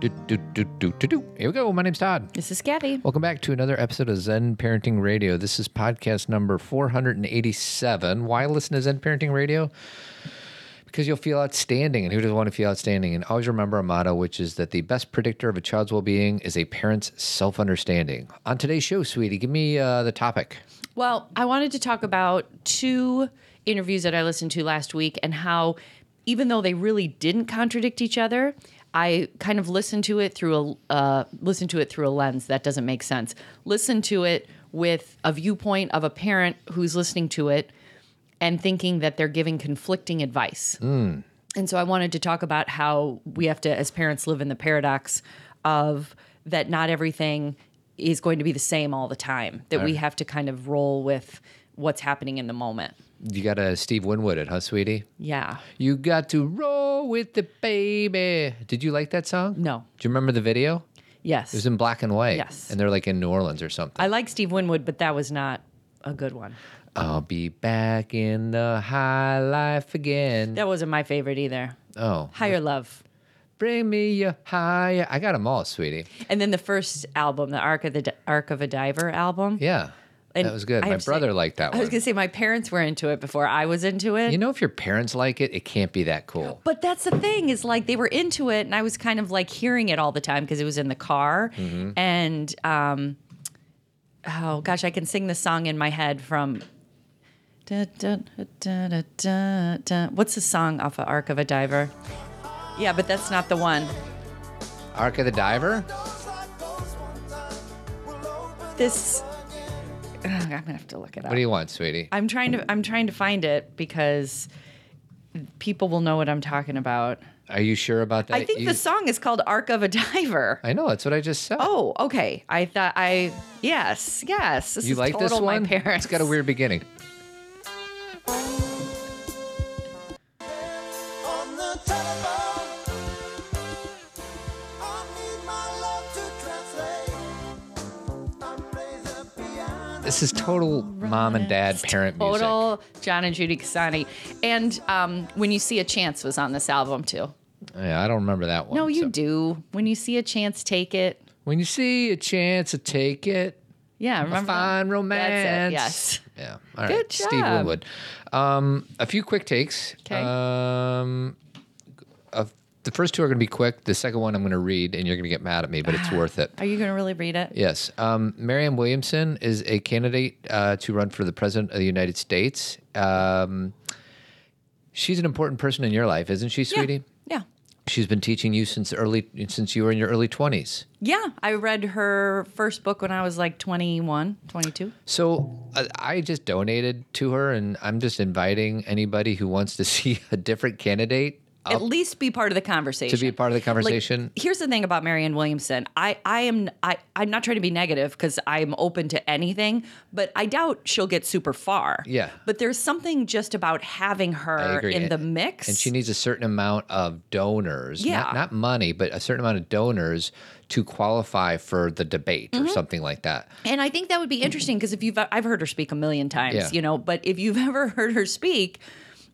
Do, do, do, do, do, do. Here we go. My name's Todd. This is Cathy. Welcome back to another episode of Zen Parenting Radio. This is podcast number 487. Why listen to Zen Parenting Radio? Because you'll feel outstanding, and who doesn't want to feel outstanding? And always remember a motto, which is that the best predictor of a child's well being is a parent's self understanding. On today's show, sweetie, give me uh, the topic. Well, I wanted to talk about two interviews that I listened to last week and how, even though they really didn't contradict each other, I kind of listen to it through a uh, listened to it through a lens that doesn't make sense. Listen to it with a viewpoint of a parent who's listening to it and thinking that they're giving conflicting advice. And so I wanted to talk about how we have to, as parents, live in the paradox of that not everything is going to be the same all the time, that we have to kind of roll with what's happening in the moment. You got a Steve Winwood it, huh, sweetie? Yeah. You got to roll with the baby. Did you like that song? No. Do you remember the video? Yes. It was in black and white. Yes. And they're like in New Orleans or something. I like Steve Winwood, but that was not a good one. I'll be back in the high life again. That wasn't my favorite either. Oh, Higher Love. bring me your higher. I got them all, sweetie. And then the first album, the Arc of the Arc of a Diver album. Yeah, And that was good. I My to say- brother liked that one. I was going to say my parents were into it before I was into it. You know, if your parents like it, it can't be that cool. But that's the thing is like they were into it, and I was kind of like hearing it all the time because it was in the car. Mm-hmm. And um, oh gosh, I can sing the song in my head from. Da, da, da, da, da, da. What's the song off of Arc of a Diver? Yeah, but that's not the one. Arc of the Diver. This. Ugh, I'm gonna have to look it up. What do you want, sweetie? I'm trying to. I'm trying to find it because people will know what I'm talking about. Are you sure about that? I think You- the song is called "Arc of a Diver. I know that's what I just said. Oh, okay. I thought I yes, yes. This you is like total this one? My parents. It's got a weird beginning. This is total mom and dad parent music. total John and Judy Casani. And um, when you see a chance was on this album too. Yeah, I don't remember that one. No, you so- do. When you see a chance, take it. When you see a chance to take it, Yeah, a remember that? fine romance. That's it. Yes. Yeah. All right. Good Steve job. Winwood. Um, a few quick takes. 'Kay. Um, uh, the first two are going to be quick. The second one I'm going to read, and you're going to get mad at me, but it's worth it. Are you going to really read it? Yes. Um, Marianne Williamson is a candidate uh, to run for the president of the United States. Um, she's an important person in your life, isn't she, sweetie? Yeah. She's been teaching you since early since you were in your early 20s. Yeah. I read her first book when I was like 21, 22. So uh, I just donated to her, and I'm just inviting anybody who wants to see a different candidate At least be part of the conversation. to be part of the conversation. Like, here's the thing about Marianne Williamson. I, I am I, I'm not trying to be negative because I'm open to anything, but I doubt she'll get super far. Yeah. But there's something just about having her in the mix. And she needs a certain amount of donors, Yeah. not, not money, but a certain amount of donors to qualify for the debate Mm-hmm. or something like that. And I think that would be interesting because if you've, I've heard her speak a million times, Yeah. you know, but if you've ever heard her speak,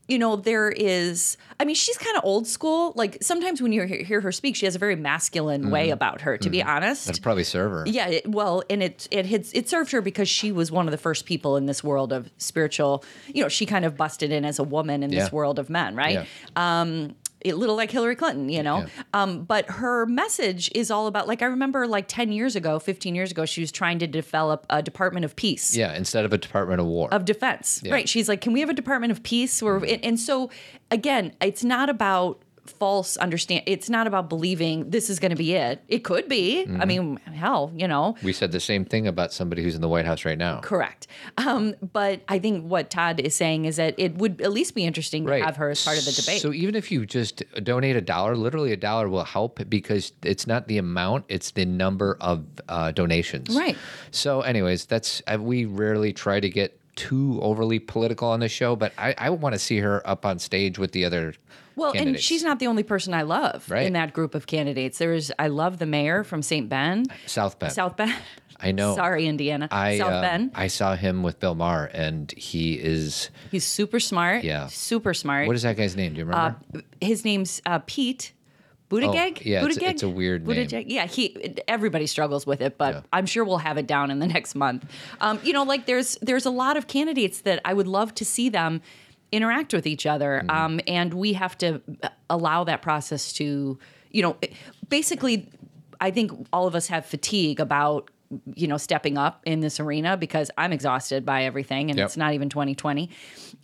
you know, there is, I mean, she's kind of old school. Like sometimes when you hear, her speak, she has a very masculine Mm-hmm. way about her, to be honest. That'd probably serve her. Yeah, it, well, and it it had, it served her because she was one of the first people in this world of spiritual. You know, she kind of busted in as a woman in Yeah. this world of men, right? Yeah. Um, a little like Hillary Clinton, you know. Yeah. Um, but her message is all about like I remember like ten years ago, fifteen years ago, she was trying to develop a Department of Peace Yeah, instead of a Department of War. of defense Yeah. right she's like can we have a department of peace or and, and so again it's not about false understand it's not about believing this is going to be it it could be Mm-hmm. i mean hell you know we said the same thing about somebody who's in the White House right now. correct um, but i think what todd is saying is that it would at least be interesting to have her as part of the debate So even if you just donate a dollar, literally a dollar will help because it's not the amount; it's the number of uh, donations. Right. So, anyways, that's uh, we rarely try to get too overly political on the show, but I, I want to see her up on stage with the other. Well, and she's not the only person I love Right. in that group of candidates. There's I love the mayor from St. Ben, South Bend. South Bend. I know. Sorry, Indiana. I South uh, Bend. I saw him with Bill Maher, and he is. He's super smart. Yeah. super smart. What is that guy's name? Do you remember? his name's uh, Pete Buttigieg? Oh, yeah, it's- Buttigieg? it's a weird name. Buttigieg? Yeah, he. Everybody struggles with it, but Yeah. I'm sure we'll have it down in the next month. Um, you know, like there's there's a lot of candidates that I would love to see them interact with each other, Mm-hmm. um, and we have to allow that process to, you know, basically, I think all of us have fatigue about you know stepping up in this arena because I'm exhausted by everything, and Yep. it's not even 2020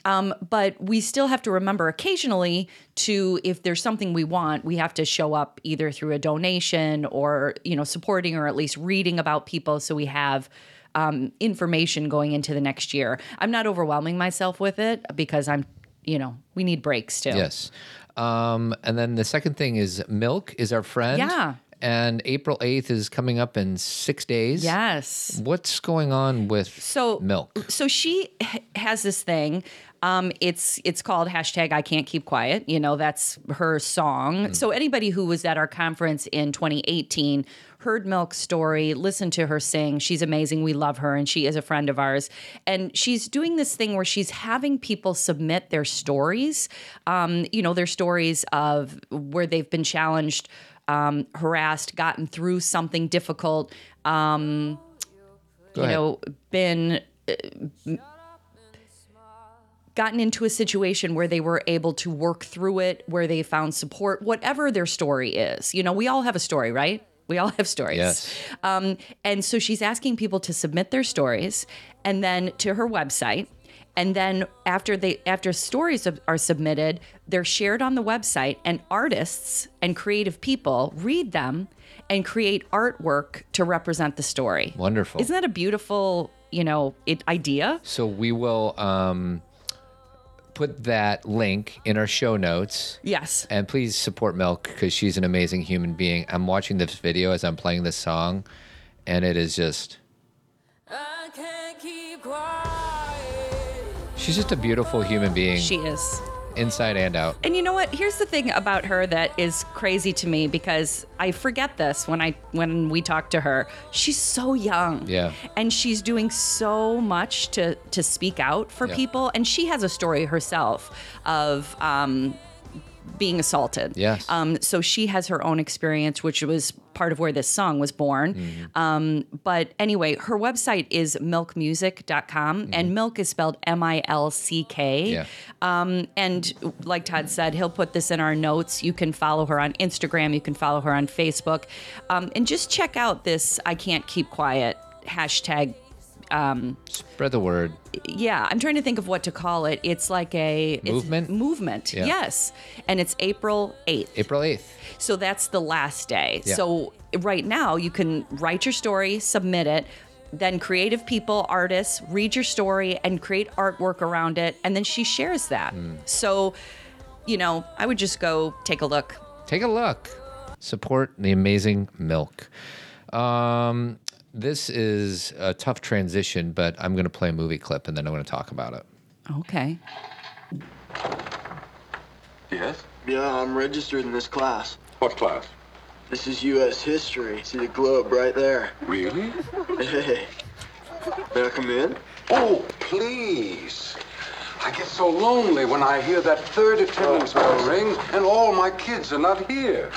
Um, but we still have to remember occasionally to if there's something we want we have to show up either through a donation or you know supporting or at least reading about people so we have um, information going into the next year i'm not overwhelming myself with it because i'm you know we need breaks too Yes. Um, and then the second thing is MILCK is our friend. Yeah. And April 8th is coming up in six days. yes What's going on with So MILCK? So she has this thing. Um, it's it's called hashtag I can't keep quiet. You know that's her song. So anybody who was at our conference in 2018 heard MILCK's story, listened to her sing. She's amazing. We love her, and she is a friend of ours. And she's doing this thing where she's having people submit their stories. Um, you know, their stories of where they've been challenged. Um, harassed, gotten through something difficult, Go you ahead. know, been uh, gotten into a situation where they were able to work through it, where they found support, whatever their story is. You know, we all have a story, right? We all have stories. Yes. Um, and so she's asking people to submit their stories and then to her website. And then after they after stories are- are submitted, they're shared on the website, and artists and creative people read them and create artwork to represent the story. Wonderful. Isn't that a beautiful, you know, it, idea? So we will um, put that link in our show notes. Yes. And please support MILCK because she's an amazing human being. I'm watching this video as I'm playing this song, and it is just. She's just a beautiful human being, She is. inside and out. And you know what? Here's the thing about her that is crazy to me because I forget this when I when we talk to her. She's so young. Yeah. And she's doing so much to to speak out for Yeah. people and she has a story herself of um being assaulted. Yes. Um, so she has her own experience, which was part of where this song was born. Mm-hmm. Um, but anyway, her website is milckmusic.com, and MILCK is spelled M I L C K. Mm-hmm. Yeah. Um, and like Todd said, he'll put this in our notes. You can follow her on Instagram, you can follow her on Facebook, um, and just check out this I Can't Keep Quiet hashtag. Spread the word. Yeah, I'm trying to think of what to call it. It's like a it's Movement? movement, Yeah. yes. And it's April 8th. April 8th. So that's the last day. Yeah. So right now you can write your story, submit it, then creative people, artists read your story and create artwork around it, and then she shares that. Hmm. So, you know, I would just go take a look. Take a look. Support the amazing MILCK. Um, this is a tough transition, but I'm going to play a movie clip and then I'm going to talk about it. Okay. Yes? Yeah, I'm registered in this class. What class? This is U.S. history. See the globe right there. Really? Hey, may I come in? Oh, please. I get so lonely when I hear that third attendance bell oh. ring and all my kids are not here.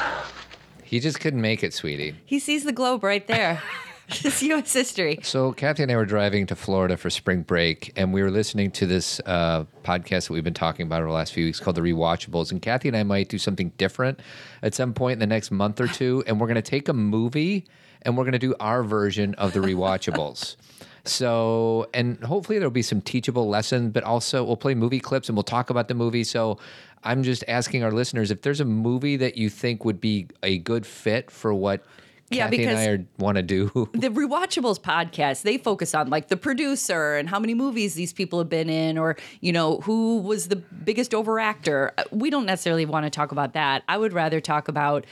He just couldn't make it, sweetie. He sees the globe right there. it's U.S. history. So Cathy and I were driving to Florida for spring break, and we were listening to this uh, podcast that we've been talking about over the last few weeks called The Rewatchables. And Cathy and I might do something different at some point in the next month or two, and we're going to take a movie and we're going to do our version of The Rewatchables. So, and hopefully there'll be some teachable lessons, but also we'll play movie clips and we'll talk about the movie. So, I'm just asking our listeners if there's a movie that you think would be a good fit for what Yeah, Cathy and I want to do. the rewatchables podcast they focus on like the producer and how many movies these people have been in or you know who was the biggest overactor Uh, we don't necessarily want to talk about that i would rather talk about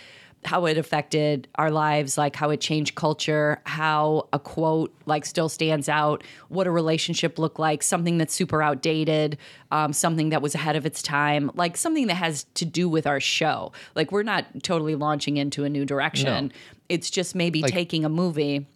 how it affected our lives like how it changed culture how a quote like still stands out what a relationship looked like something that's super outdated um, something that was ahead of its time like something that has to do with our show like we're not totally launching into a new direction No. It's just maybe Like- taking a movie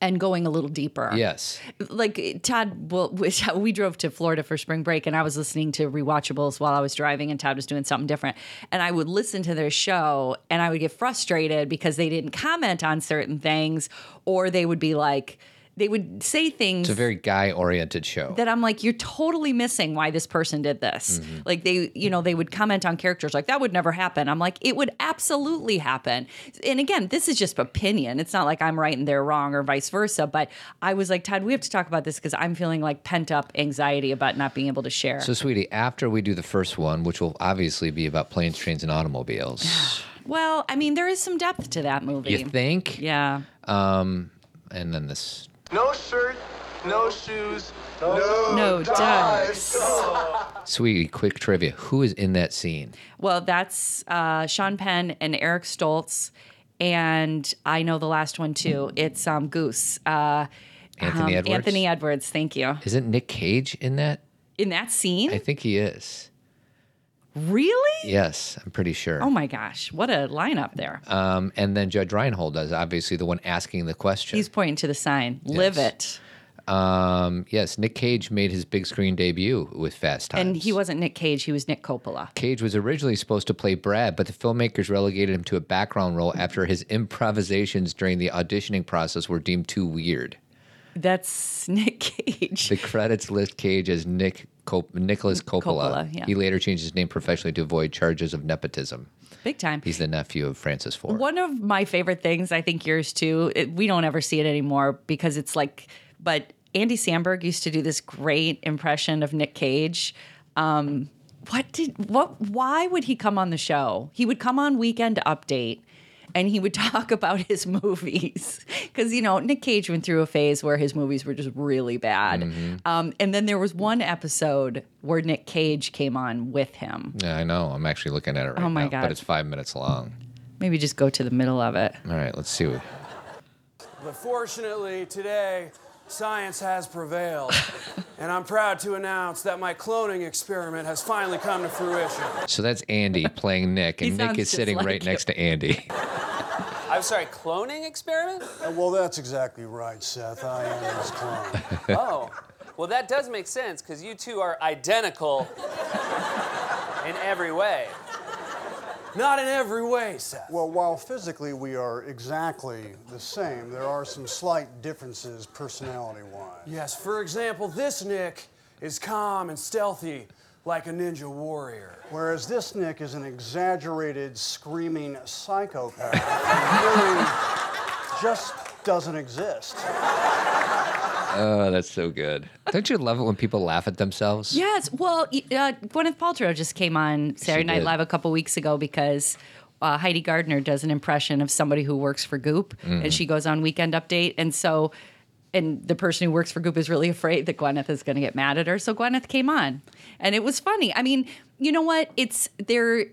and going a little deeper. Yes. like Todd, well, we drove to Florida for spring break, and I was listening to rewatchables while I was driving, and Todd was doing something different. And I would listen to their show, and I would get frustrated because they didn't comment on certain things, or they would be like, they would say things It's a very guy oriented show. that I'm like, you're totally missing why this person did this. Mm-hmm. Like they, you know, they would comment on characters like that would never happen. I'm like, it would absolutely happen. And again, this is just opinion. It's not like I'm right and they're wrong or vice versa. But I was like, Todd, we have to talk about this because I'm feeling like pent up anxiety about not being able to share. so, sweetie, after we do the first one, which will obviously be about planes, trains, and automobiles, well, I mean, there is some depth to that movie. you think? Yeah. Um, and then this. No shirt, no shoes, No, dice. Sweetie, quick trivia. Who is in that scene? Well, that's uh, Sean Penn and Eric Stoltz. And I know the last one too. It's um, Goose. Uh, Anthony um, Edwards? Anthony Edwards. Thank you. Isn't Nick Cage in that? In that scene? I think he is. Really? Yes, I'm pretty sure. Oh my gosh. What a lineup there. Um, and then Judge Reinhold is obviously the one asking the question. He's pointing to the sign. Live it. um, yes, Nick Cage made his big screen debut with Fast Times. And he wasn't Nick Cage, he was Nick Coppola. Cage was originally supposed to play Brad, but the filmmakers relegated him to a background role after his improvisations during the auditioning process were deemed too weird. That's Nick Cage. The credits list Cage as Nick Cop- Nicholas Coppola. Coppola, yeah. He later changed his name professionally to avoid charges of nepotism. Big time. He's the nephew of Francis Ford. One of my favorite things, I think yours too, it, we don't ever see it anymore because it's like, but Andy Samberg used to do this great impression of Nick Cage. Um, what did, what, why would he come on the show? He would come on Weekend Update and he would talk about his movies. Because, you know, Nick Cage went through a phase where his movies were just really bad. Um, and then there was one episode where Nick Cage came on with him. Yeah, I know. I'm actually looking at it right Oh my now, God. but it's five minutes long. Maybe just go to the middle of it. All right, let's see. What, But fortunately, today, science has prevailed. and I'm proud to announce that my cloning experiment has finally come to fruition. so that's Andy playing Nick, He and Nick sounds is just sitting like right you. next to Andy. I'm sorry, cloning experiment? Uh, Well, that's exactly right, Seth. I am his clone. Oh, well, that does make sense because you two are identical in every way. Not in every way, Seth. Well, while physically we are exactly the same, there are some slight differences personality wise. Yes, for example, this Nick is calm and stealthy like a ninja warrior. Whereas this Nick is an exaggerated, screaming psychopath who really just doesn't exist. Oh, that's so good. Don't you love it when people laugh at themselves? Yes. Well, uh, Gwyneth Paltrow just came on Saturday Night did. Live a couple weeks ago because uh, Heidi Gardner does an impression of somebody who works for Goop, Mm. and she goes on Weekend Update, and so. And the person who works for Goop is really afraid that Gwyneth is going to get mad at her. So Gwyneth came on. And it was funny. I mean, you know what? It's there.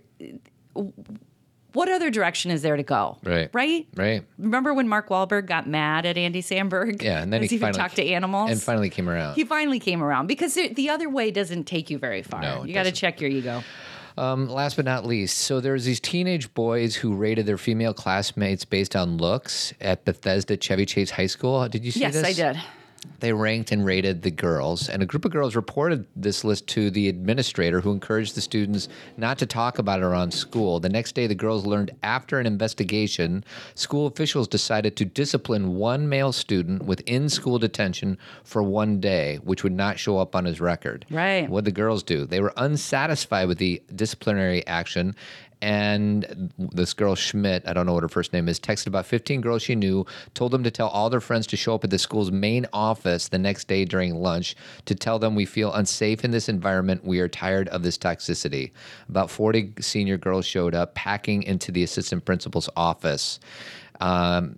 What other direction is there to go? Right. Right? Right. Remember when Mark Wahlberg got mad at Andy Samberg? Yeah, and then he even finally talk to animals and finally came around. he finally came around because the, the other way doesn't take you very far. No, you got to check your ego. Um, last but not least, so there's these teenage boys who rated their female classmates based on looks at Bethesda Chevy Chase High School. Did you see Yes, this? Yes, I did. They ranked and rated the girls, and a group of girls reported this list to the administrator, who encouraged the students not to talk about it around school. The next day, the girls learned after an investigation, school officials decided to discipline one male student with in school detention for one day, which would not show up on his record. Right. What the girls do? They were unsatisfied with the disciplinary action. And this girl Schmidt, I don't know what her first name is, texted about 15 girls she knew, told them to tell all their friends to show up at the school's main office the next day during lunch to tell them we feel unsafe in this environment. We are tired of this toxicity. About 40 senior girls showed up, packing into the assistant principal's office. Um,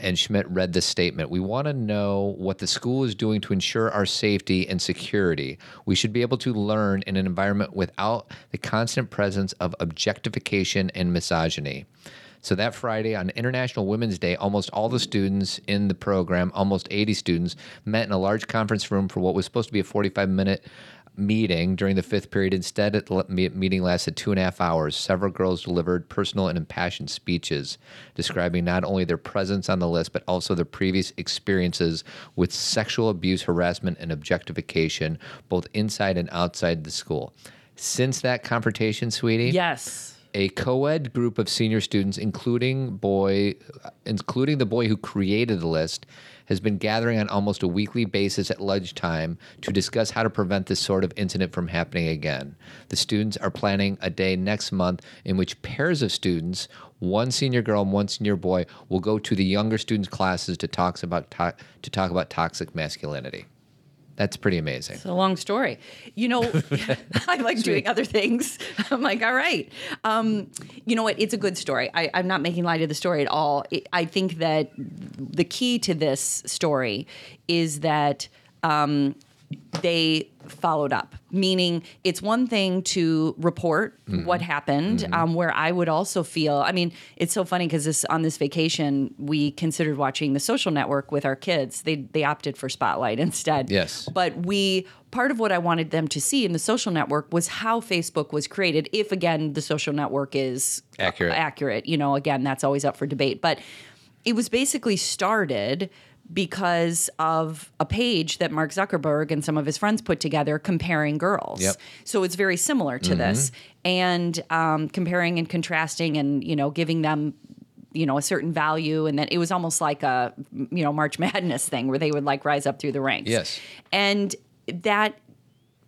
and Schmidt read this statement. We want to know what the school is doing to ensure our safety and security. We should be able to learn in an environment without the constant presence of objectification and misogyny. So that Friday on International Women's Day, almost all the students in the program, almost 80 students, met in a large conference room for what was supposed to be a 45 minute meeting during the fifth period. Instead, me- meeting lasted two and a half hours. Several girls delivered personal and impassioned speeches describing not only their presence on the list, but also their previous experiences with sexual abuse, harassment, and objectification, both inside and outside the school. Since that confrontation, sweetie, Yes. a co-ed group of senior students, including boy, including the boy who created the list, has been gathering on almost a weekly basis at lunchtime to discuss how to prevent this sort of incident from happening again. The students are planning a day next month in which pairs of students, one senior girl and one senior boy, will go to the younger students' classes to talks about to, to talk about toxic masculinity. That's pretty amazing. It's a long story. You know, I like doing other things. I'm like, all right. Um, you know what? It's a good story. I, I'm not making light of the story at all. It, I think that the key to this story is that um, they followed up. Meaning, it's one thing to report what happened, um, where I would also feel. I mean, it's so funny because this on this vacation we considered watching The Social Network with our kids. They they opted for Spotlight instead. Yes. But we part of what I wanted them to see in the social network was how Facebook was created. If again the social network is Accurate. accurate, you know, again that's always up for debate. But it was basically started because of a page that Mark Zuckerberg and some of his friends put together comparing girls. Yep. So it's very similar to this, and um, comparing and contrasting, and you know, giving them you know a certain value and that it was almost like a you know march madness thing where they would like rise up through the ranks Yes. and that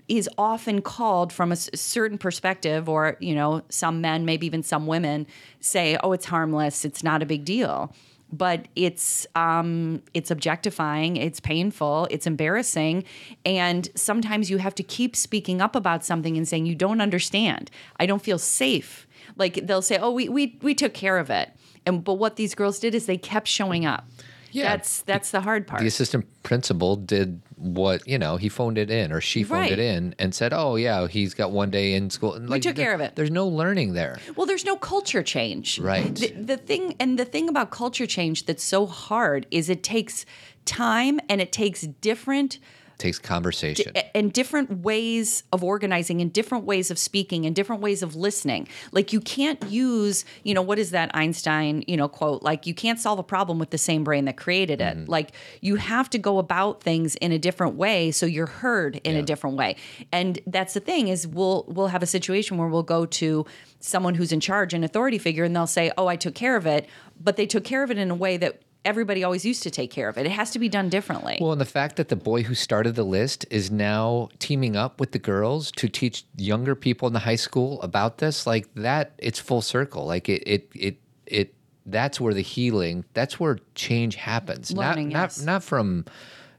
is often called from a certain perspective or you know some men maybe even some women say oh it's harmless it's not a big deal but it's um, it's objectifying it's painful it's embarrassing and sometimes you have to keep speaking up about something and saying you don't understand. I don't feel safe. Like they'll say oh we we, we took care of it. And but what these girls did is they kept showing up Yeah. that's that's the hard part the assistant principal did what you know he phoned it in or she phoned Right. it in and said oh yeah he's got one day in school And, like, took there- care of it. there's no learning there Well, there's no culture change. Right. The, the thing and the thing about culture change that's so hard is it takes time and it takes different takes conversation and different ways of organizing and different ways of speaking and different ways of listening. Like you can't use, you know, what is that Einstein, you know, quote, like you can't solve a problem with the same brain that created it. Mm-hmm. Like you have to go about things in a different way so you're heard in a different way. And that's the thing is we'll we'll have a situation where we'll go to someone who's in charge, an authority figure, and they'll say, "Oh, I took care of it," but they took care of it in a way that everybody always used to take care of it. It has to be done differently. well and the fact that the boy who started the list is now teaming up with the girls to teach younger people in the high school about this like that it's full circle like it it it, it that's where the healing that's where change happens Learning, not yes. not not from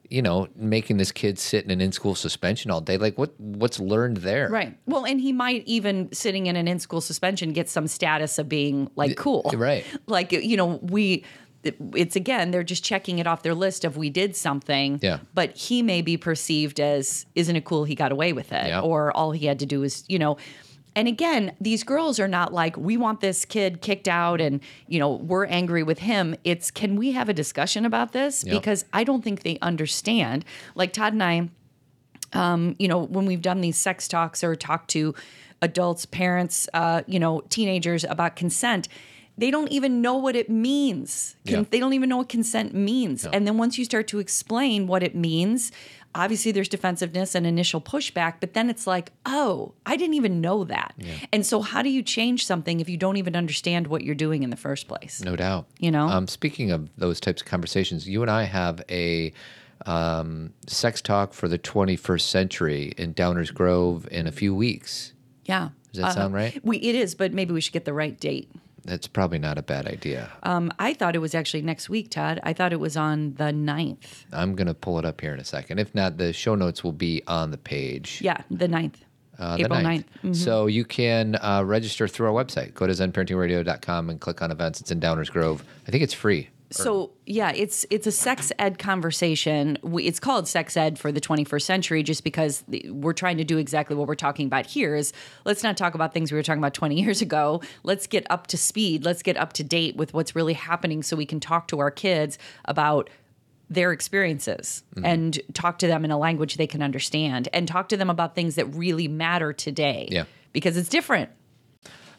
you know making this kid sit in an in-school suspension all day like what what's learned there Right. Well, and he might even sitting in an in school suspension get some status of being like cool. right. Like you know, we it's again they're just checking it off their list of we did something. Yeah. But he may be perceived as isn't it cool he got away with it Yeah. or all he had to do is, you know, and again, these girls are not like we want this kid kicked out and, you know, we're angry with him. It's can we have a discussion about this? Yep. Because I don't think they understand. Like Todd and I um, you know, when we've done these sex talks or talked to adults, parents, uh, you know, teenagers about consent, they don't even know what it means. Con- Yeah. They don't even know what consent means. And then once you start to explain what it means, obviously there's defensiveness and initial pushback, but then it's like, oh, I didn't even know that. And so, how do you change something if you don't even understand what you're doing in the first place? No doubt. You know? Um, speaking of those types of conversations, you and I have a um, sex talk for the 21st century in Downers Grove in a few weeks. Yeah. Does that sound right? We, it is, but maybe we should get the right date. That's probably not a bad idea. Um, I thought it was actually next week, Todd. I thought it was on the 9th. I'm going to pull it up here in a second. If not, the show notes will be on the page. Yeah, the 9th. uh, the April 9th. 9th. So you can uh, register through our website. Go to zenparentingradio.com and click on events. It's in Downers Grove. I think it's free. So yeah, it's it's a sex ed conversation. We, it's called sex ed for the 21st century, just because we're trying to do exactly what we're talking about here. Is let's not talk about things we were talking about 20 years ago. Let's get up to speed. Let's get up to date with what's really happening, so we can talk to our kids about their experiences Mm-hmm. and talk to them in a language they can understand and talk to them about things that really matter today. Yeah. Because it's different.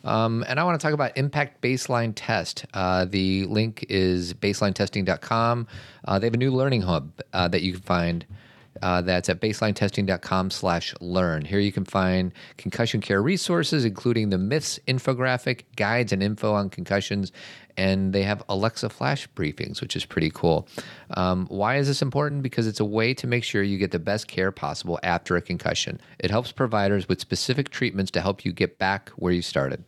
Um, and I want to talk about Impact Baseline Test. Uh, the link is baselinetesting.com. Uh, they have a new learning hub uh, that you can find. Uh, that's at baselinetesting.com slash learn. Here you can find concussion care resources, including the myths infographic, guides, and info on concussions. And they have Alexa flash briefings, which is pretty cool. Um, why is this important? Because it's a way to make sure you get the best care possible after a concussion. It helps providers with specific treatments to help you get back where you started.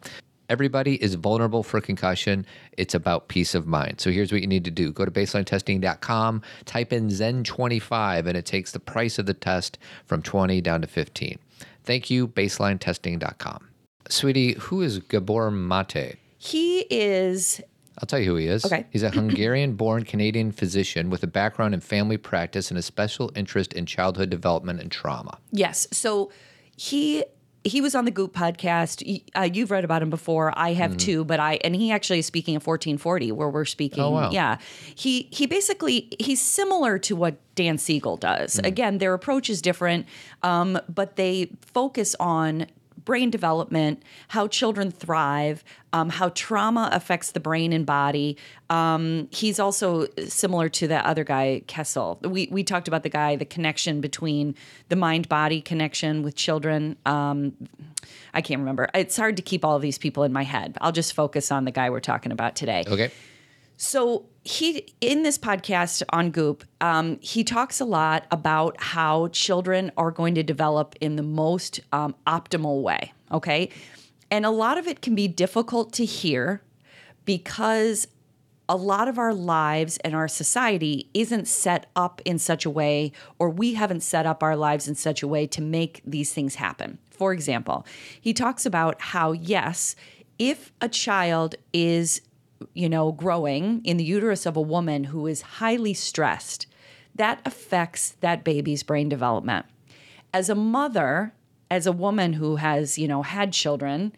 Everybody is vulnerable for concussion. It's about peace of mind. So here's what you need to do go to baselinetesting.com, type in Zen25, and it takes the price of the test from 20 down to 15. Thank you, baselinetesting.com. Sweetie, who is Gabor Mate? He is I'll tell you who he is. Okay. He's a Hungarian born Canadian physician with a background in family practice and a special interest in childhood development and trauma. Yes. So he he was on the Goop podcast. Uh, you've read about him before. I have too. But I and he actually is speaking at 1440, where we're speaking. Oh, wow. Yeah. He he basically he's similar to what Dan Siegel does. Again, their approach is different, um, but they focus on brain development, how children thrive, um, how trauma affects the brain and body. Um, he's also similar to that other guy, Kessel. We we talked about the guy, the connection between the mind body connection with children. Um, I can't remember. It's hard to keep all of these people in my head. I'll just focus on the guy we're talking about today. Okay. So he in this podcast on Goop, um, he talks a lot about how children are going to develop in the most um, optimal way. Okay, and a lot of it can be difficult to hear because a lot of our lives and our society isn't set up in such a way, or we haven't set up our lives in such a way to make these things happen. For example, he talks about how, yes, if a child is, you know, growing in the uterus of a woman who is highly stressed, that affects that baby's brain development. As a mother, as a woman who has, you know, had children,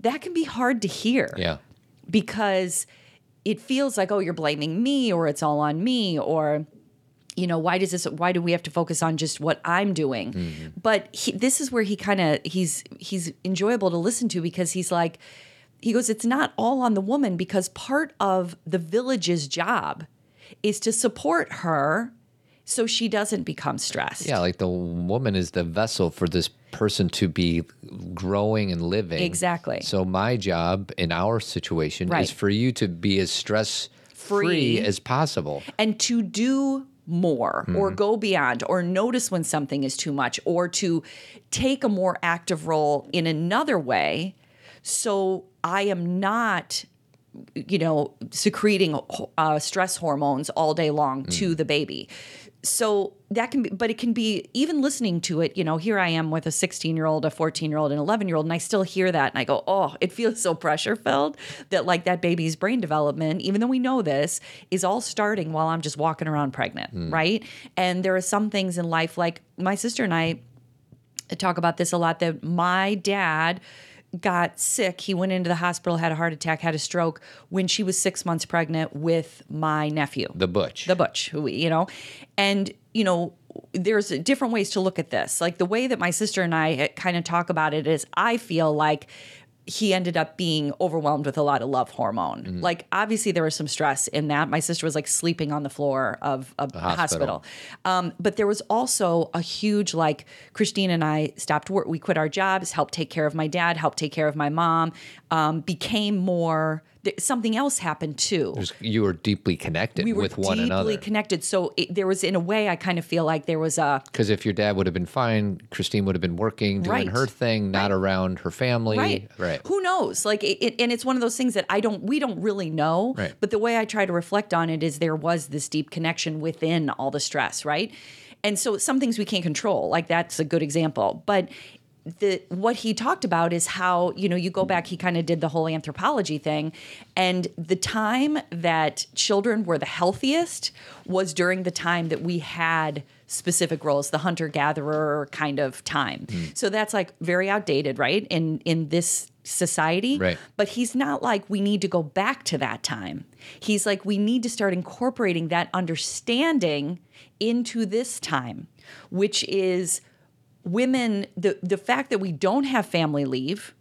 that can be hard to hear Yeah. because it feels like oh you're blaming me or it's all on me or you know why does this why do we have to focus on just what i'm doing mm-hmm. but he, this is where he kind of he's he's enjoyable to listen to because he's like he goes it's not all on the woman because part of the village's job is to support her so she doesn't become stressed Yeah, like the woman is the vessel for this person to be growing and living. Exactly. So my job in our situation Right. is for you to be as stress Free. free as possible. and to do more mm-hmm. or go beyond or notice when something is too much or to take a more active role in another way so i am not you know secreting uh, stress hormones all day long to the baby. So that can be but it can be even listening to it you know here i am with a 16 year old a 14 year old and 11 year old and i still hear that and i go oh it feels so pressure filled that like that baby's brain development even though we know this is all starting while i'm just walking around pregnant right? And there are some things in life like my sister and i talk about this a lot that my dad got sick. He went into the hospital, had a heart attack, had a stroke when she was six months pregnant with my nephew, The butch. the Butch, who we, you know, and you know, there's different ways to look at this. Like the way that my sister and I eh, kind of talk about it is, I feel like he ended up being overwhelmed with a lot of love hormone. Like obviously there was some stress in that. My sister was like sleeping on the floor of a hospital. hospital. Um, but there was also a huge like Christine and I stopped work. We quit our jobs, helped take care of my dad, helped take care of my mom. Um, became more. Th- Something else happened too you were deeply connected we were with one deeply another. connected. So it, there was, in a way, I kind of feel like there was a Because if your dad would have been fine, Christine would have been working, doing Right. her thing, not around her family. right, Right. Who knows? Like, it, it, and it's one of those things that I don't, we don't really know. Right. But the way I try to reflect on it is there was this deep connection within all the stress, right? And so some things we can't control, like that's a good example. But the what he talked about is how you know you go back he kind of did the whole anthropology thing and the time that children were the healthiest was during the time that we had specific roles, the hunter gatherer kind of time. Hmm. So that's like very outdated, right? In in this society. Right. But he's not like we need to go back to that time. He's like we need to start incorporating that understanding into this time, which is women the the fact that we don't have family leave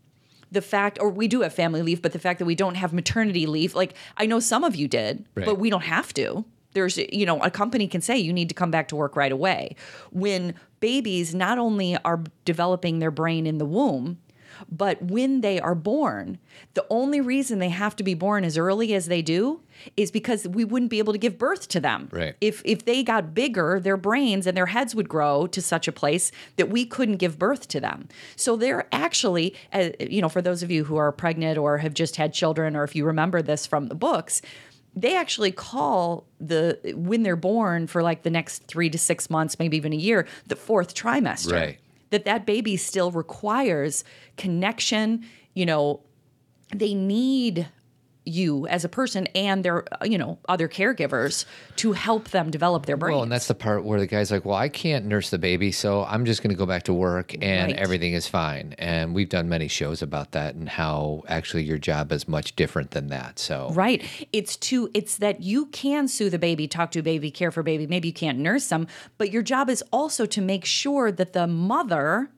the fact or we do have family leave but the fact that we don't have maternity leave like i know some of you did Right. but we don't have to there's you know a company can say you need to come back to work right away when babies not only are developing their brain in the womb but when they are born the only reason they have to be born as early as they do is because we wouldn't be able to give birth to them Right. if if they got bigger, their brains and their heads would grow to such a place that we couldn't give birth to them. So they're actually, uh, you know, for those of you who are pregnant or have just had children, or if you remember this from the books. They actually call the when they're born for like the next three to six months, maybe even a year, the fourth trimester. Right. That that baby still requires connection. You know, they need you as a person and their uh, you know other caregivers to help them develop their brains. Well, and that's the part where the guy's like, "Well, I can't nurse the baby, so I'm just going to go back to work, and Right. everything is fine." And we've done many shows about that and how actually your job is much different than that. So, Right. It's to it's that you can soothe a baby, talk to a baby, care for a baby. Maybe you can't nurse them, but your job is also to make sure that the mother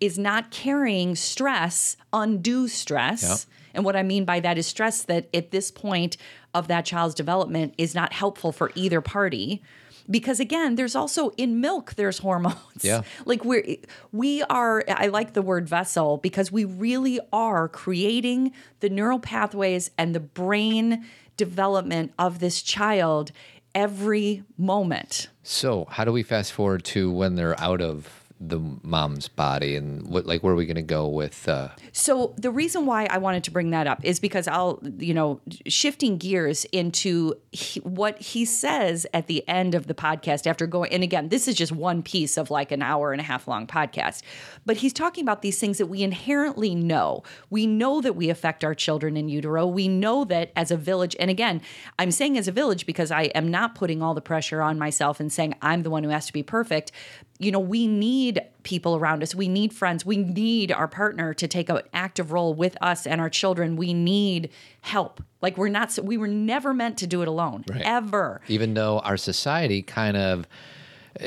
is not carrying stress, undue stress. Yep. And what I mean by that is stress that at this point of that child's development is not helpful for either party. Because again, there's also in milk there's hormones. Yeah. Like we're we are I like the word vessel because we really are creating the neural pathways and the brain development of this child every moment. so how do we fast forward to when they're out of the mom's body, and what like where are we going to go with? Uh, So the reason why I wanted to bring that up is because I'll, you know, shifting gears into he, what he says at the end of the podcast after going, and again, this is just one piece of like an hour and a half long podcast, but he's talking about these things that we inherently know. We know that we affect our children in utero. We know that as a village, and again, I'm saying as a village because I am not putting all the pressure on myself and saying I'm the one who has to be perfect. You know, we need people around us. We need friends. We need our partner to take an active role with us and our children. We need help. Like we're not, we were never meant to do it alone, Right. ever. even though our society kind of uh,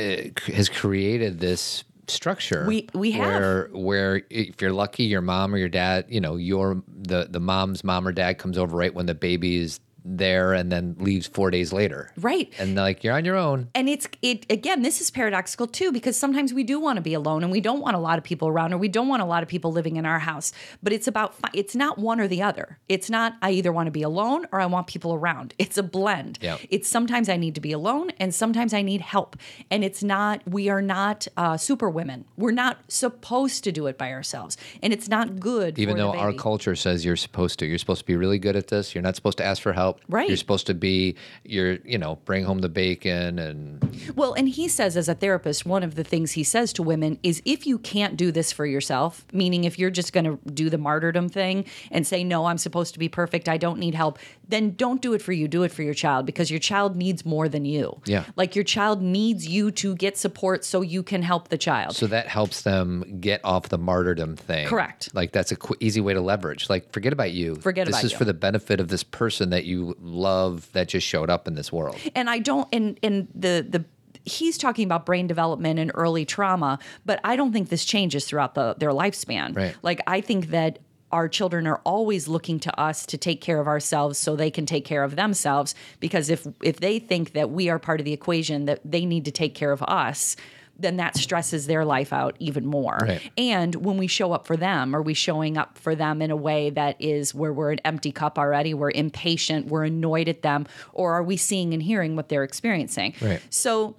has created this structure We- we have. where where if you're lucky your mom or your dad you know your the the mom's mom or dad comes over right when the baby is there and then leaves four days later. Right. and like you're on your own. And it's it again this is paradoxical too because sometimes we do want to be alone and we don't want a lot of people around or we don't want a lot of people living in our house. But it's about it's not one or the other. It's not i either want to be alone or i want people around. It's a blend. Yeah. it's sometimes i need to be alone and sometimes i need help. And it's not we are not uh, super women we're not supposed to do it by ourselves. And it's not good even though our culture says you're supposed to you're supposed to be really good at this you're not supposed to ask for help Right. you're supposed to be you're you know bring home the bacon and Well, and he says, as a therapist, one of the things he says to women is if you can't do this for yourself, meaning if you're just going to do the martyrdom thing and say, no, I'm supposed to be perfect, I don't need help, then don't do it for you, do it for your child because your child needs more than you. Yeah. Like your child needs you to get support so you can help the child. So that helps them get off the martyrdom thing. Correct. Like that's a qu- easy way to leverage. Like forget about you. Forget about you. this is for the benefit of this person that you love that just showed up in this world. and I don't and and the the he's talking about brain development and early trauma, but I don't think this changes throughout the their lifespan. Right. Like I think that our children are always looking to us to take care of ourselves so they can take care of themselves because if if they think that we are part of the equation that they need to take care of us then that stresses their life out even more. Right. And when we show up for them, are we showing up for them in a way that is where we're an empty cup already? We're impatient, we're annoyed at them, or are we seeing and hearing what they're experiencing? Right. So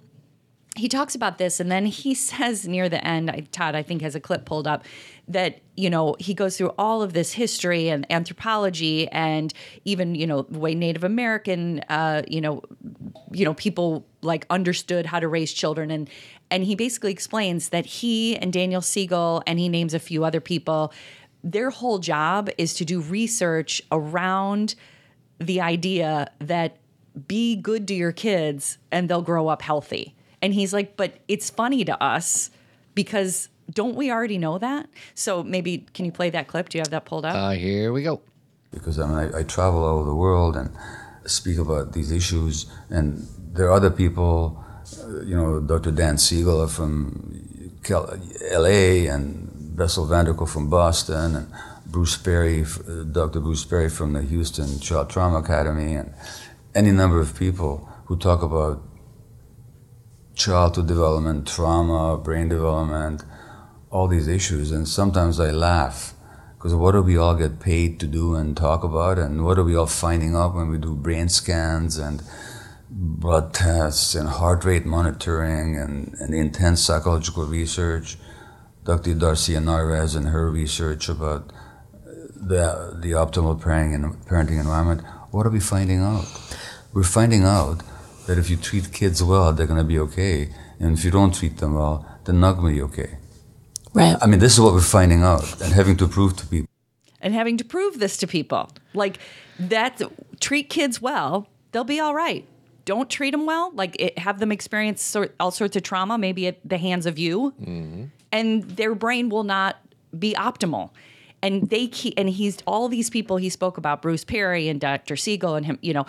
he talks about this and then he says near the end I- todd i think has a clip pulled up that you know he goes through all of this history and anthropology and even you know the way native american uh, you know you know people like understood how to raise children. And and he basically explains that he and daniel siegel and he names a few other people their whole job is to do research around the idea that be good to your kids and they'll grow up healthy And he's like, but it's funny to us because don't we already know that? So maybe can you play that clip? Do you have that pulled up? Uh, here we go. because I mean I, I travel all over the world and speak about these issues, and there are other people, uh, you know, Dr. Dan Siegel from L.A. and Bessel van der Kolk from Boston and Bruce Perry, uh, Dr. Bruce Perry from the Houston Child Trauma Academy, and any number of people who talk about childhood development, trauma, brain development, all these issues. And sometimes I laugh because what do we all get paid to do and talk about? And what are we all finding out when we do brain scans and blood tests and heart rate monitoring and, and intense psychological research? Dr. Darcia Narvaez and her research about uh, the, the optimal parenting, parenting environment. What are we finding out? We're finding out that if you treat kids well, they're going to be okay. And if you don't treat them well, they're not going to be okay. Right. I mean, this is what we're finding out and having to prove to people. and having to prove this to people. Like that treat kids well, they'll be all right. Don't treat them well, like it, have them experience sort, all sorts of trauma, maybe at the hands of you, mm-hmm. and their brain will not be optimal. And they keep, and he's all these people he spoke about, Bruce Perry and Dr. Siegel and him, you know,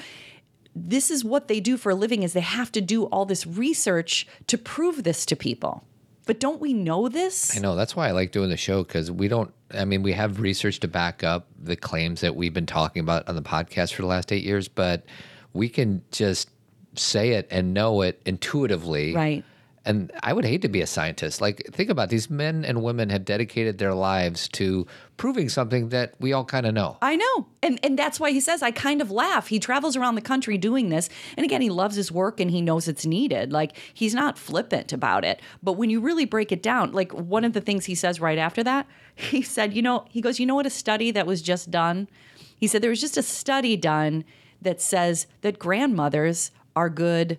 this is what they do for a living is they have to do all this research to prove this to people. But don't we know this? I know that's why I like doing the show because we don't. I mean, we have research to back up the claims that we've been talking about on the podcast for the last eight years, but we can just say it and know it intuitively. Right. And I would hate to be a scientist. Like, think about it. these men and women have dedicated their lives to proving something that we all kind of know. I know. And and that's why he says I kind of laugh. He travels around the country doing this. And again, he loves his work and he knows it's needed. Like he's not flippant about it. But when you really break it down, like one of the things he says right after that, he said, you know, he goes, "You know what a study that was just done?" He said there was just a study done that says that grandmothers are good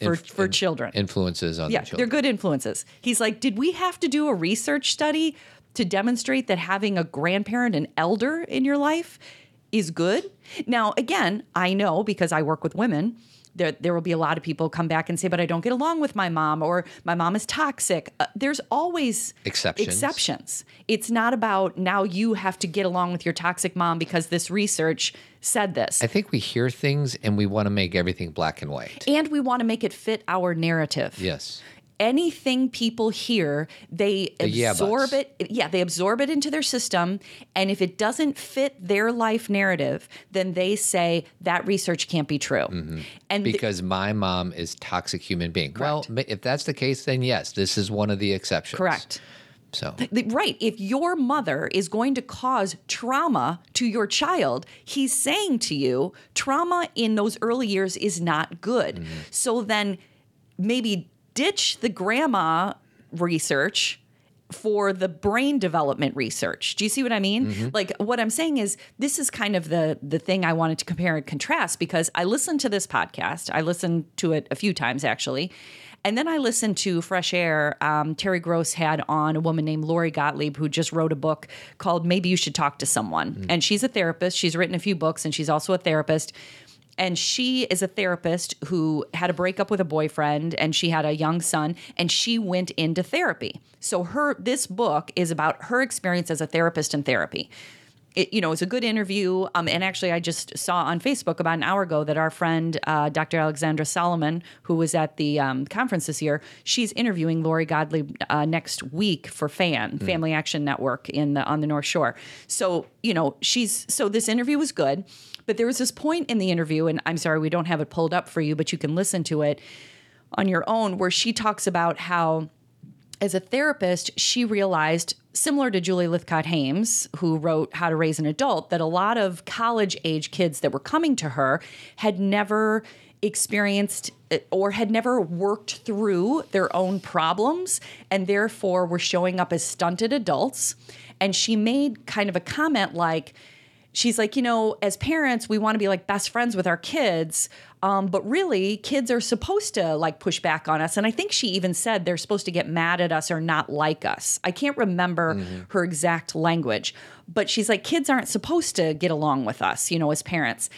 for Inf- for children. Influences on Yeah, the children. they're good influences. He's like, did we have to do a research study to demonstrate that having a grandparent, an elder in your life is good? Now, again, I know because I work with women. There, there will be a lot of people come back and say, but I don't get along with my mom, or my mom is toxic. Uh, there's always Exceptions. Exceptions. It's not about now you have to get along with your toxic mom because this research said this. I think we hear things and we want to make everything black and white. and we want to make it fit our narrative Yes. Anything people hear, they The absorb it. Yeah, they absorb it into their system. And if it doesn't fit their life narrative, then they say that research can't be true. Mm-hmm. And th- Because my mom is toxic human being. Well, if that's the case, then yes, this is one of the exceptions. correct. So Right. If your mother is going to cause trauma to your child, he's saying to you, trauma in those early years is not good. Mm-hmm. So then maybe ditch the grandma research for the brain development research. Do you see what I mean? Like what I'm saying is this is kind of the the thing I wanted to compare and contrast because I listened to this podcast. I listened to it a few times actually. And then I listened to Fresh Air. Um, Terry Gross had on a woman named Lori Gottlieb who just wrote a book called Maybe You Should Talk to Someone. And she's a therapist. She's written a few books and she's also a therapist. And she is a therapist who had a breakup with a boyfriend and she had a young son and she went into therapy. So her this book is about her experience as a therapist in therapy. It, you know, it's a good interview. Um, and actually, I just saw on Facebook about an hour ago that our friend uh, Dr. Alexandra Solomon, who was at the um, conference this year, she's interviewing Lori Gottlieb uh, next week for FAN, Family Action Network, in the on the North Shore. So you know, she's so this interview was good, but there was this point in the interview, and I'm sorry we don't have it pulled up for you, but you can listen to it on your own, where she talks about how as a therapist, she realized, similar to Julie Lythcott-Haims, who wrote How to Raise an Adult, that a lot of college age kids that were coming to her had never experienced eh, or had never worked through their own problems and therefore were showing up as stunted adults. And she made kind of a comment like, she's like, you know, as parents, we want to be like best friends with our kids. Um, but really, kids are supposed to like push back on us. And I think she even said they're supposed to get mad at us or not like us. I can't remember her exact language, but she's like, kids aren't supposed to get along with us, you know, as parents.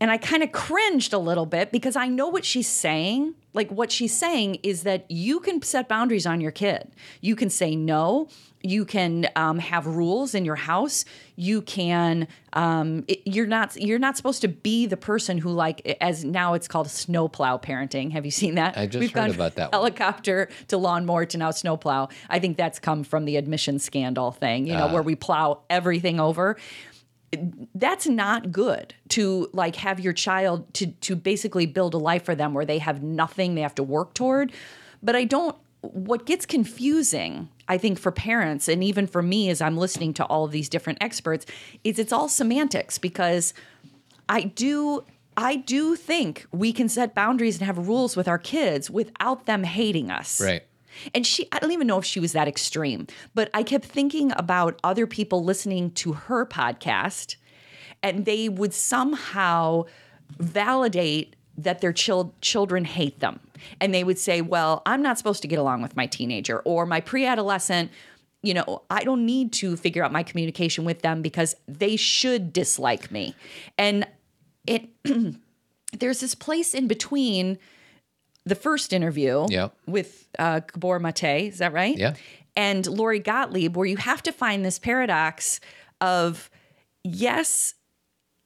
And I kind of cringed a little bit because I know what she's saying. Like, what she's saying is that you can set boundaries on your kid. You can say no. You can um, have rules in your house. You can. Um, it- you're not. You're not supposed to be the person who, like, as now it's called snowplow parenting. Have you seen that? I just We've heard about that one. Helicopter to lawnmower to now snowplow. I think that's come from the admission scandal thing. You know, Ah. where we plow everything over that's not good to like have your child to to basically build a life for them where they have nothing they have to work toward but i don't what gets confusing i think for parents and even for me as i'm listening to all of these different experts is it's all semantics because i do i do think we can set boundaries and have rules with our kids without them hating us Right. And she, I don't even know if she was that extreme, but I kept thinking about other people listening to her podcast and they would somehow validate that their chil- children hate them. And they would say, well, I'm not supposed to get along with my teenager or my pre adolescent. You know, I don't need to figure out my communication with them because they should dislike me. And it, there's this place in between the first interview Yeah. with uh, Gabor Mate, is that right? Yeah. And Lori Gottlieb, where you have to find this paradox of yes,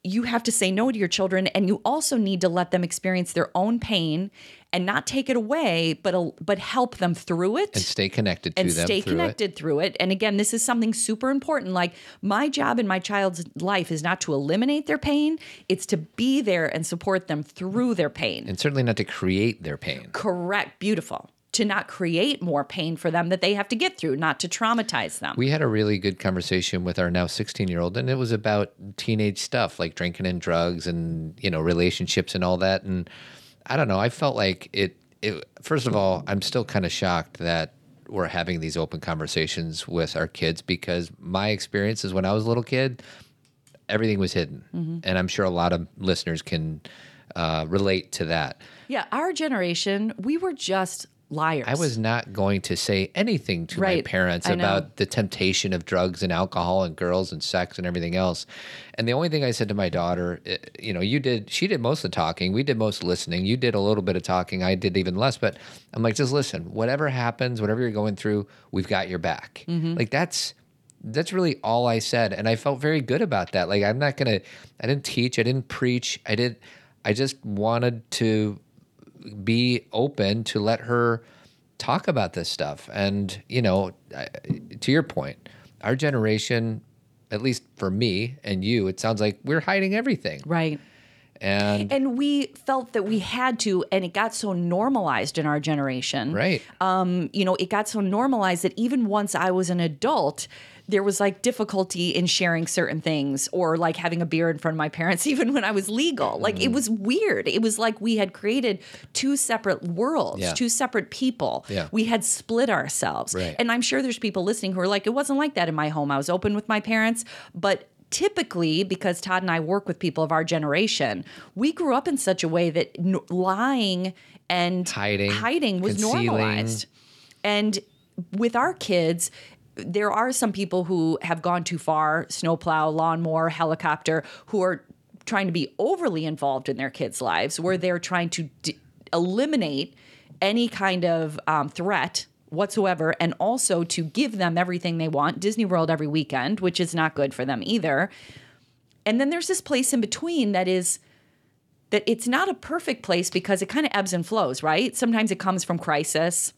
you have to say no to your children, and you also need to let them experience their own pain and not take it away, but but help them through it And stay connected to and them stay through connected through it. And again, this is something super important. Like my job in my child's life is not to eliminate their pain; it's to be there and support them through their pain. And certainly not to create their pain. Correct. Beautiful. To not create more pain for them that they have to get through, not to traumatize them. We had a really good conversation with our now 16 year old, and it was about teenage stuff like drinking and drugs and, you know, relationships and all that. And I don't know, I felt like it, it first of all, I'm still kind of shocked that we're having these open conversations with our kids because my experience is when I was a little kid, everything was hidden. Mm-hmm. And I'm sure a lot of listeners can uh, relate to that. yeah, our generation, we were just liars. I was not going to say anything to my parents I know. about the temptation of drugs and alcohol and girls and sex and everything else. And the only thing I said to my daughter, eh, you know, you did, she did most of the talking. We did most of the listening. You did a little bit of talking. I did even less. But I'm like, just listen, whatever happens, whatever you're going through, we've got your back. Mm-hmm. Like that's, that's really all I said. And I felt very good about that. Like, I'm not going to, I didn't teach, I didn't preach. I did, I just wanted to be open to let her talk about this stuff. And, you know, to your point, our generation, at least for me and you, it sounds like we're hiding everything. right. And, And we felt that we had to, and it got so normalized in our generation. right. um, you know, it got so normalized that even once I was an adult, there was like difficulty in sharing certain things or like having a beer in front of my parents, even when I was legal. Like Mm. it was weird. It was like we had created two separate worlds, Yeah. two separate people. Yeah. We had split ourselves. Right. And I'm sure there's people listening who are like, it wasn't like that in my home. I was open with my parents, but typically because Todd and I work with people of our generation, we grew up in such a way that n- lying and Hiding, hiding was normalized. And with our kids, there are some people who have gone too far snowplow, lawnmower, helicopter who are trying to be overly involved in their kids' lives, where they're trying to d- eliminate any kind of um, threat whatsoever and also to give them everything they want Disney World every weekend, which is not good for them either. And then there's this place in between that is that it's not a perfect place because it kind of ebbs and flows, right? Sometimes it comes from crisis.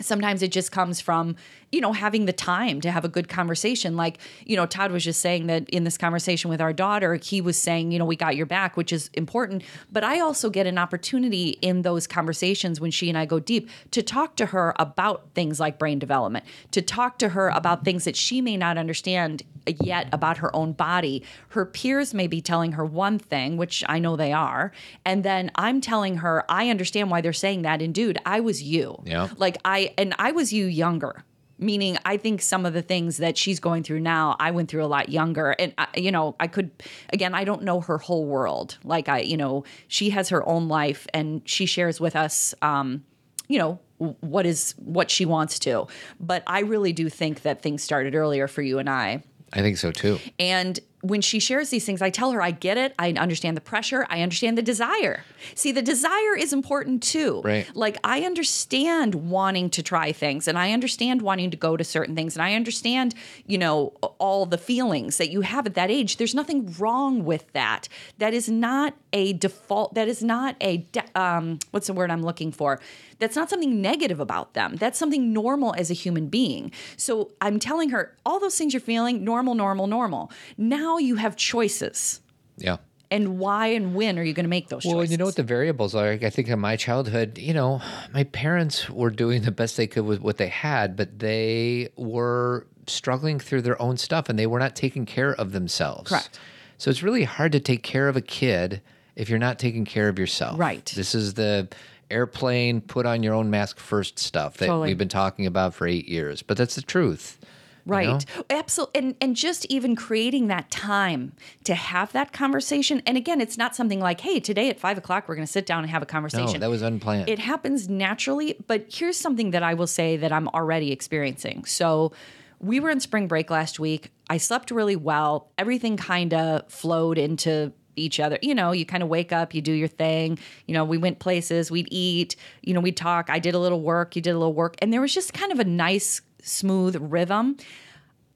Sometimes it just comes from, you know, having the time to have a good conversation. Like, you know, Todd was just saying that in this conversation with our daughter, he was saying, you know, we got your back, which is important. But I also get an opportunity in those conversations when she and I go deep to talk to her about things like brain development, to talk to her about things that she may not understand yet about her own body. Her peers may be telling her one thing, which I know they are, and then I'm telling her, I understand why they're saying that. And dude, I was you. Yeah. Like I and I was you younger. Meaning, I think some of the things that she's going through now, I went through a lot younger, and I, you know, I could, again, I don't know her whole world. Like I, you know, she has her own life, and she shares with us, um, you know, what is what she wants to. But I really do think that things started earlier for you and I, I think so too. and when she shares these things, I tell her I get it. I understand the pressure. I understand the desire. See, the desire is important too. Right. Like I understand wanting to try things and I understand wanting to go to certain things and I understand, you know, all the feelings that you have at that age. There's nothing wrong with that. That is not a default. That is not a de- um what's the word I'm looking for? That's not something negative about them. That's something normal as a human being. So I'm telling her all those things you're feeling, normal, normal, normal. Now you have choices. Yeah. And why and when are you going to make those Well, choices? Well, you know what the variables are. I think in my childhood, you know, my parents were doing the best they could with what they had, but they were struggling through their own stuff and they were not taking care of themselves. Correct. So it's really hard to take care of a kid if you're not taking care of yourself. Right. This is the airplane put on your own mask first stuff that Totally. we've been talking about for 8 years, but that's the truth. Right. know? Absolutely. And and just even creating that time to have that conversation. And again, it's not something like, hey, today at five o'clock we're gonna sit down and have a conversation. No, that was unplanned. it happens naturally, but here's something that I will say that I'm already experiencing. So we were in spring break last week. I slept really well. Everything kind of flowed into each other. You know, you kind of wake up, you do your thing. You know, we went places, we'd eat, you know, we'd talk. I did a little work, you did a little work. And there was just kind of a nice, smooth rhythm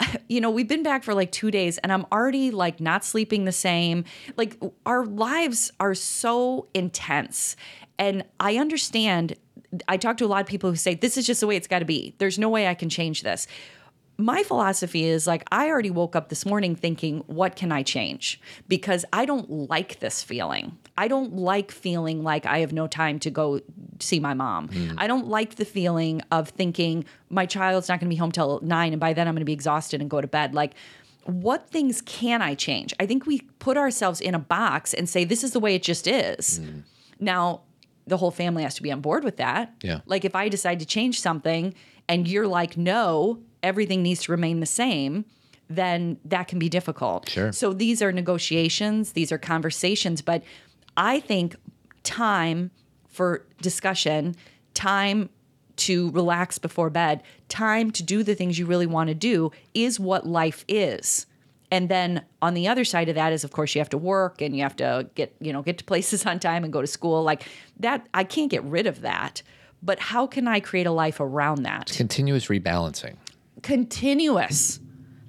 you know, we've been back for like two days and I'm already like not sleeping the same. Like our lives are so intense. And I understand, I talk to a lot of people who say, this is just the way it's got to be. There's no way I can change this. My philosophy is like, I already woke up this morning thinking, what can I change? Because I don't like this feeling. I don't like feeling like I have no time to go see my mom. Hmm. I don't like the feeling of thinking my child's not going to be home till nine and by then I'm going to be exhausted and go to bed. Like, what things can I change? I think we put ourselves in a box and say, this is the way it just is. Hmm. Now, the whole family has to be on board with that. Yeah. Like, if I decide to change something and you're like, no, everything needs to remain the same, then that can be difficult. Sure. So these are negotiations, these are conversations, but I think time for discussion, time to relax before bed, time to do the things you really want to do is what life is. And then on the other side of that is of course you have to work and you have to get, you know, get to places on time and go to school. Like that I can't get rid of that. But how can I create a life around that? Continuous rebalancing. Continuous.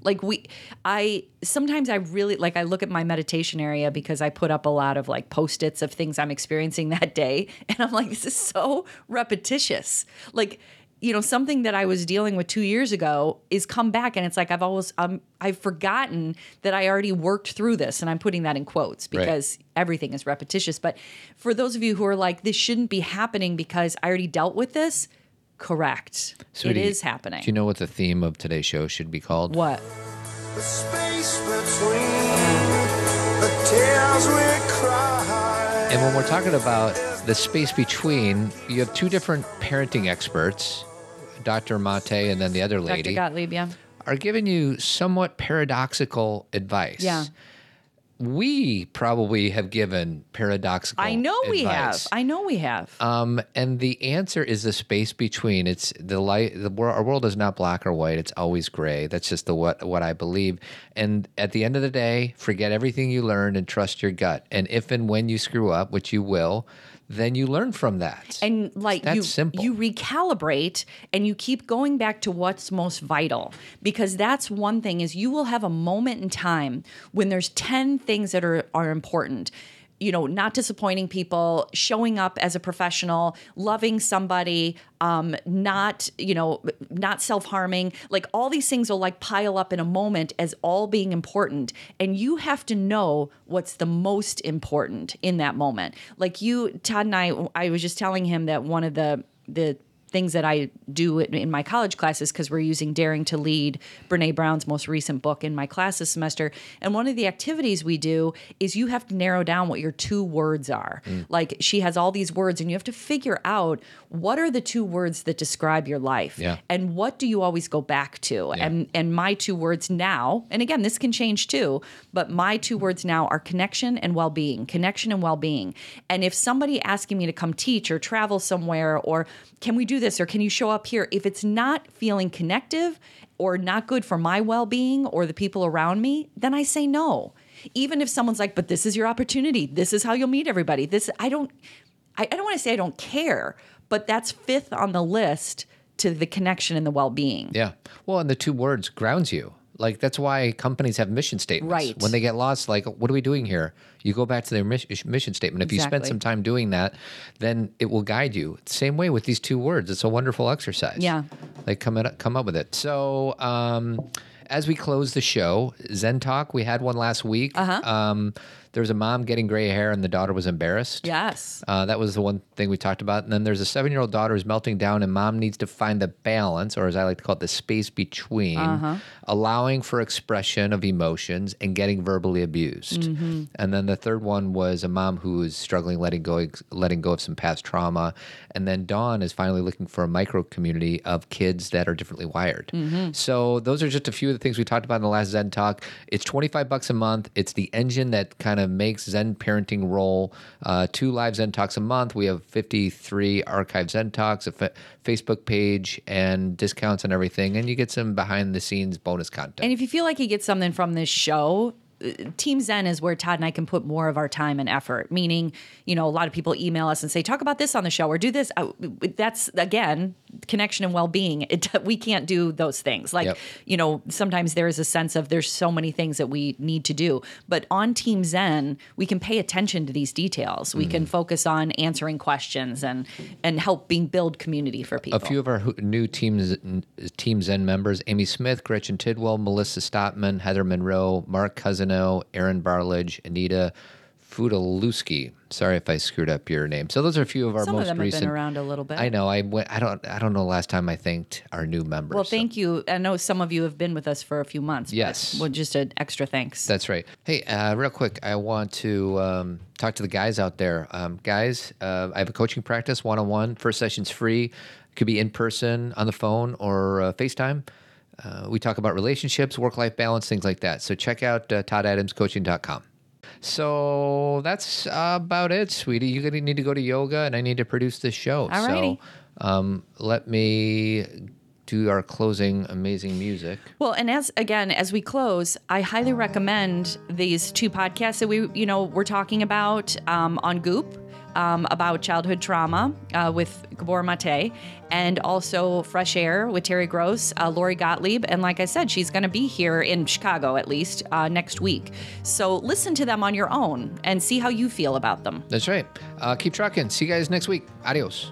Like we i sometimes i really like i look at my meditation area because i put up a lot of like post-its of things i'm experiencing that day and i'm like this is so repetitious. Like you know something that i was dealing with two years ago is come back and it's like i've always um, i've forgotten that i already worked through this and i'm putting that in quotes Right. because everything is repetitious. But for those of you who are like this shouldn't be happening because i already dealt with this correct Sweetie, it is happening Do you know what the theme of today's show should be called? what The space between the tears we cry. And when we're talking about the space between, you have two different parenting experts, Dr. Mate and then the other lady, Dr. Gottlieb, yeah. are giving you somewhat paradoxical advice. Yeah. We probably have given paradoxical I know we have. I know we have. Um, and the answer is the space between. It's the light. The world, our world is not black or white. It's always gray. That's just the what what I believe. And at the end of the day, forget everything you learned and trust your gut. And if and when you screw up, which you will, then you learn from that. and like you simple. you recalibrate and you keep going back to what's most vital because that's one thing is you will have a moment in time when there's 10 things that are are important you know not disappointing people showing up as a professional loving somebody um not you know not self-harming. Like all these things will like pile up in a moment as all being important. And you have to know what's the most important in that moment. Like you todd and i i was just telling him that one of the the things that I do in in my college classes because we're using Daring to Lead, Brene Brown's most recent book in my class this semester. And one of the activities we do is you have to narrow down what your two words are. Mm. Like she has all these words, and you have to figure out what are the two words that describe your life, Yeah. and what do you always go back to. And and my two words now, and again, this can change too, but my two words now are connection and well-being. Connection and well-being. And if somebody asking me to come teach or travel somewhere or can we do this or can you show up here? If it's not feeling connective or not good for my well being or the people around me, then I say no. Even if someone's like, but this is your opportunity. This is how you'll meet everybody. This, I don't, I, I don't want to say I don't care, but that's fifth on the list to the connection and the well being. Yeah. Well, and the two words grounds you. Like that's why companies have mission statements. Right. When they get lost, like, what are we doing here? You go back to their mission statement. If you spend some time doing that, then it will guide you. Same way with these two words. It's a wonderful exercise. Yeah. Like come up, come up with it. So um, as we close the show, Zen Talk, we had one last week. Uh-huh. Um, there was a mom getting gray hair and the daughter was embarrassed. Yes. Uh, that was the one thing we talked about. And then there's a seven year old daughter who's melting down, and mom needs to find the balance, or as I like to call it, the space between uh-huh. allowing for expression of emotions and getting verbally abused. Mm-hmm. And then the third one was a mom who is struggling letting go, letting go of some past trauma. And then Dawn is finally looking for a micro community of kids that are differently wired. Mm-hmm. So those are just a few of the things we talked about in the last Zen Talk. It's 25 bucks a month. It's the engine that kind of makes Zen parenting roll. Uh, two live Zen Talks a month. We have 53 archived Zen Talks, a fa- Facebook page, and discounts and everything. And you get some behind the scenes bonus content. And if you feel like you get something from this show, Team Zen is where Todd and I can put more of our time and effort. Meaning, you know, a lot of people email us and say, "Talk about this on the show or do this." Uh, That's again connection and well-being. It, we can't do those things. Like, Yep. you know, sometimes there is a sense of there's so many things that we need to do, but on Team Zen, we can pay attention to these details. We Mm-hmm. can focus on answering questions and and helping build community for people. A few of our new teams, Team Zen members: Amy Smith, Gretchen Tidwell, Melissa Stotman, Heather Monroe, Mark Aaron Barlage, Anita Fudaluski. Sorry if I screwed up your name. So those are a few of our Some of most them have been recent. around a little bit. I know. I went. I don't. I don't know. Last time I thanked our new members. Well, so- thank you. I know some of you have been with us for a few months. Yes. Well, just an extra thanks. That's right. Hey, uh, real quick, I want to um, talk to the guys out there. Um, guys, uh, I have a coaching practice one on one. First session's free. Could be in person, on the phone, or uh, FaceTime. Uh, we talk about relationships, work life balance, things like that. So check out uh, toddadamscoaching.com. So that's about it, sweetie. You're going to need to go to yoga, and I need to produce this show. Alrighty. So um, let me do our closing amazing music. Well, and as again, as we close, I highly recommend these two podcasts that we, you know, we're talking about um, on Goop. Um, about childhood trauma uh, with Gabor Mate, and also Fresh Air with Terry Gross, uh, Lori Gottlieb, and like I said, she's going to be here in Chicago at least uh, next week. So listen to them on your own and see how you feel about them. That's right. Uh, keep trucking. See you guys next week. Adios.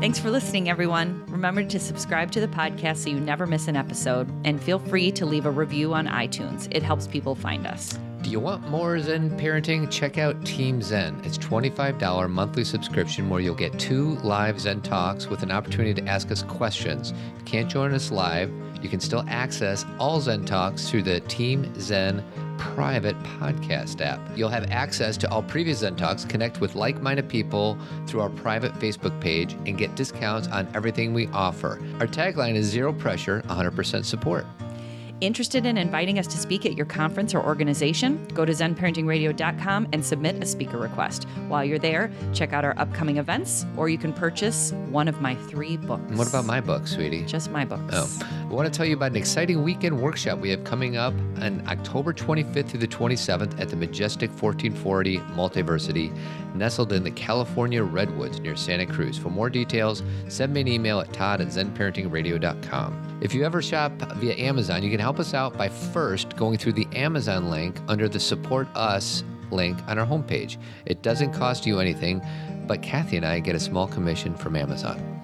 Thanks for listening, everyone. Remember to subscribe to the podcast so you never miss an episode, and feel free to leave a review on iTunes. It helps people find us. Do you want more Zen parenting? Check out Team Zen. It's $25 monthly subscription where you'll get two live Zen talks with an opportunity to ask us questions. If you can't join us live, you can still access all Zen talks through the Team Zen private podcast app. You'll have access to all previous Zen talks, connect with like minded people through our private Facebook page, and get discounts on everything we offer. Our tagline is zero pressure, 100% support. Interested in inviting us to speak at your conference or organization? Go to zenparentingradio.com and submit a speaker request. While you're there, check out our upcoming events, or you can purchase one of my three books. And what about my book, sweetie? Just my books. Oh, I want to tell you about an exciting weekend workshop we have coming up on October 25th through the 27th at the Majestic 1440 Multiversity, nestled in the California Redwoods near Santa Cruz. For more details, send me an email at todd at zenparentingradio.com. If you ever shop via Amazon, you can help us out by first going through the Amazon link under the Support Us link on our homepage. It doesn't cost you anything, but Cathy and I get a small commission from Amazon.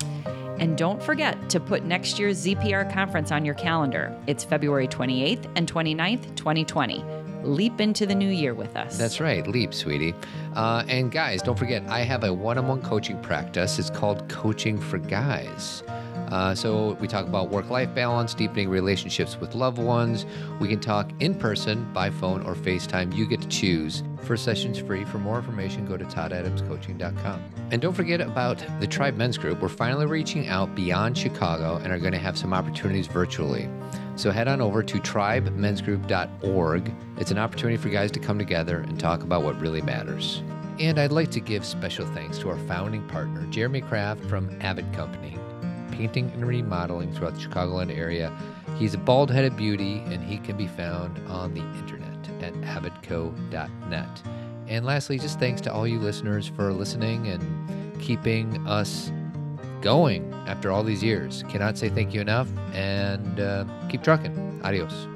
And don't forget to put next year's ZPR conference on your calendar. It's February 28th and 29th, 2020. Leap into the new year with us. That's right, leap, sweetie. Uh, and guys, don't forget, I have a one on one coaching practice. It's called Coaching for Guys. Uh, so we talk about work life balance, deepening relationships with loved ones. We can talk in person, by phone, or FaceTime. You get to choose. First session's free. For more information, go to toddadamscoaching.com. And don't forget about the Tribe Men's Group. We're finally reaching out beyond Chicago and are going to have some opportunities virtually. So head on over to tribemensgroup.org. It's an opportunity for guys to come together and talk about what really matters. And I'd like to give special thanks to our founding partner, Jeremy Kraft from Avid Company, painting and remodeling throughout the Chicagoland area. He's a bald headed beauty, and he can be found on the internet at avidco.net. And lastly, just thanks to all you listeners for listening and keeping us going after all these years. Cannot say thank you enough, and uh, keep trucking. Adios.